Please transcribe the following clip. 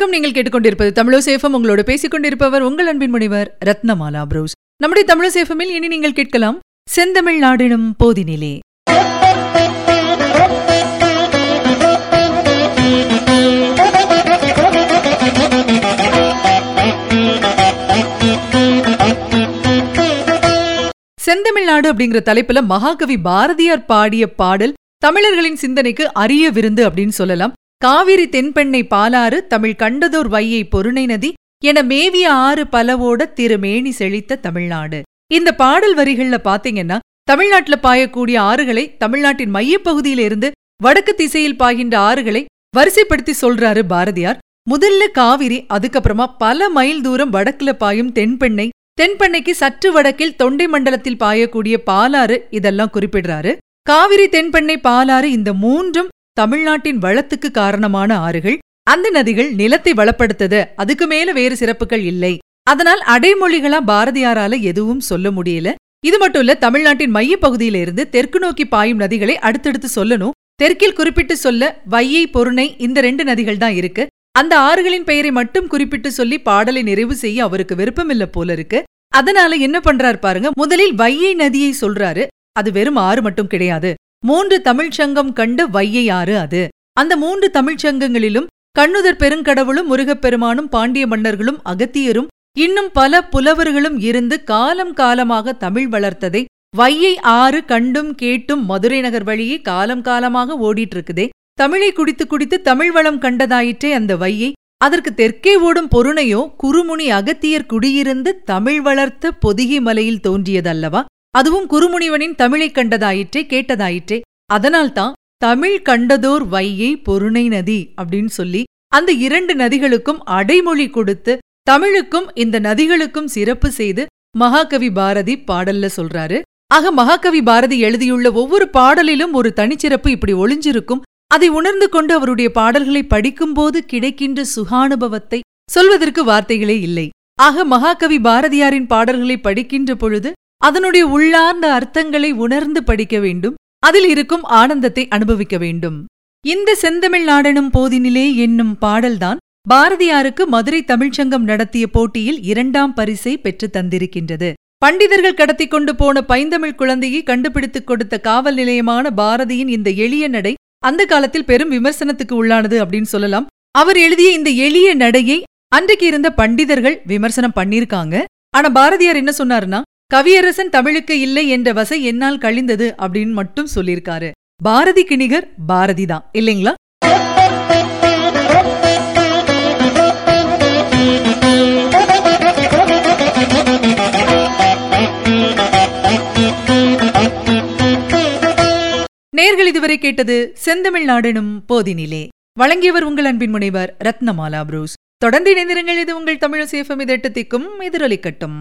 வணக்கம். நீங்கள் கேட்டுக்கொண்டிருப்பது தமிழசேஃபம் உங்களோட பேசிக் கொண்டிருப்பவர் உங்கள் அன்பின் முனைவர் ரத்னமாலா ப்ரூஸ். நம்முடைய தமிழசேஃபமில் இனி நீங்கள் கேட்கலாம் செந்தமிழ் நாடெனும் போதினிலே. செந்தமிழ்நாடு அப்படிங்கிற தலைப்புல மகாகவி பாரதியார் பாடிய பாடல் தமிழர்களின் சிந்தனைக்கு அரிய விருந்து அப்படின்னு சொல்லலாம். காவிரி தென்பெண்ணை பாலாறு தமிழ் கண்டதோர் வையை பொருணை நதி என மேவிய ஆறு பலவோட திருமேனி செழித்த தமிழ்நாடு. இந்த பாடல் வரிகள்ல பாத்தீங்கன்னா தமிழ்நாட்டுல பாயக்கூடிய ஆறுகளை தமிழ்நாட்டின் மையப்பகுதியில இருந்து வடக்கு திசையில் பாய்கின்ற ஆறுகளை வரிசைப்படுத்தி சொல்றாரு பாரதியார். முதல்ல காவிரி அதுக்கப்புறமா பல மைல் தூரம் வடக்குல பாயும் தென்பெண்ணை தென்பெண்ணைக்கு சற்று வடக்கில் தொண்டை மண்டலத்தில் பாயக்கூடிய பாலாறு இதெல்லாம் குறிப்பிடுறாரு. காவிரி தென்பெண்ணை பாலாறு இந்த மூன்றும் தமிழ்நாட்டின் வளத்துக்கு காரணமான ஆறுகள். அந்த நதிகள் நிலத்தை வளப்படுத்தது. அதுக்கு மேல வேறு சிறப்புகள் இல்லை. அதனால் அடைமொழிகளா பாரதியாரால எதுவும் சொல்ல முடியல. இது மட்டும் இல்ல தமிழ்நாட்டின் மையப்பகுதியில இருந்து தெற்கு நோக்கி பாயும் நதிகளை அடுத்தடுத்து சொல்லணும். தெற்கில் குறிப்பிட்டு சொல்ல வையை பொருணை இந்த ரெண்டு நதிகள் தான் இருக்கு. அந்த ஆறுகளின் பெயரை மட்டும் குறிப்பிட்டு சொல்லி பாடலை நிறைவு செய்ய அவருக்கு விருப்பமில்ல போல இருக்கு. அதனால என்ன பண்றார் பாருங்க முதலில் வையை நதியை சொல்றாரு. அது வெறும் ஆறு மட்டும் கிடையாது. மூன்று தமிழ்ச்சங்கம் கண்டு வையை ஆறு அது. அந்த மூன்று தமிழ்ச்சங்கங்களிலும் கண்ணுதர் பெருங்கடவுளும் முருகப்பெருமானும் பாண்டிய மன்னர்களும் அகத்தியரும் இன்னும் பல புலவர்களும் இருந்து காலம் காலமாக தமிழ் வளர்த்ததை வையை ஆறு கண்டும் கேட்டும் மதுரை நகர் வழியே காலம் காலமாக ஓடிட்டு இருக்குதே தமிழை குடித்து குடித்து தமிழ் வளம் கண்டதாயிற்றே அந்த வையை. அதற்கு தெற்கே ஓடும் பொருணையோ குறுமுனி அகத்தியர் குடியிருந்து தமிழ் வளர்த்த பொதிகை மலையில் தோன்றியதல்லவா? அதுவும் குறுமுனிவனின் தமிழைக் கண்டதாயிற்றே கேட்டதாயிற்றே. அதனால்தான் தமிழ் கண்டதோர் வையை பொருணை நதி அப்படின்னு சொல்லி அந்த இரண்டு நதிகளுக்கும் அடைமொழி கொடுத்து தமிழுக்கும் இந்த நதிகளுக்கும் சிறப்பு செய்து மகாகவி பாரதி பாடல்ல சொல்றாரு. ஆக மகாகவி பாரதி எழுதியுள்ள ஒவ்வொரு பாடலிலும் ஒரு தனிச்சிறப்பு இப்படி ஒளிஞ்சிருக்கும். அதை உணர்ந்து கொண்டு அவருடைய பாடல்களை படிக்கும்போது கிடைக்கின்ற சுகானுபவத்தை சொல்வதற்கு வார்த்தைகளே இல்லை. ஆக மகாகவி பாரதியாரின் பாடல்களை படிக்கின்ற பொழுது அதனுடைய உள்ளார்ந்த அர்த்தங்களை உணர்ந்து படிக்க வேண்டும். அதில் இருக்கும் ஆனந்தத்தை அனுபவிக்க வேண்டும். இந்த செந்தமிழ் நாடெனும் போதினிலே என்னும் பாடல்தான் பாரதியாருக்கு மதுரை தமிழ்ச்சங்கம் நடத்திய போட்டியில் இரண்டாம் பரிசை பெற்றுத் தந்திருக்கின்றது. பண்டிதர்கள் கடத்தி கொண்டு போன பைந்தமிழ் குழந்தையை கண்டுபிடித்துக் கொடுத்த காவல் நிலையமான பாரதியின் இந்த எளிய நடை அந்த காலத்தில் பெரும் விமர்சனத்துக்கு உள்ளானது அப்படின்னு சொல்லலாம். அவர் எழுதிய இந்த எளிய நடையை அன்றைக்கு இருந்த பண்டிதர்கள் விமர்சனம் பண்ணிருக்காங்க ஆனா பாரதியார் என்ன சொன்னாருன்னா கவியரசன் தமிழுக்கு இல்லை என்ற வசை என்னால் கழிந்தது அப்படின்னு மட்டும் சொல்லியிருக்காரு. பாரதி கிணிகர் பாரதி தான். இல்லைங்களா? நேர்கள் இதுவரை கேட்டது செந்தமிழ் நாடெனும் போதினிலே. வழங்கியவர் உங்கள் அன்பின் முனைவர் ரத்னமாலா புரூஸ். தொடர்ந்து இணைந்திருங்கள் இது உங்கள் தமிழ் சேஃபம் இதட்டத்திற்கும் எதிரொலிக்கட்டும்.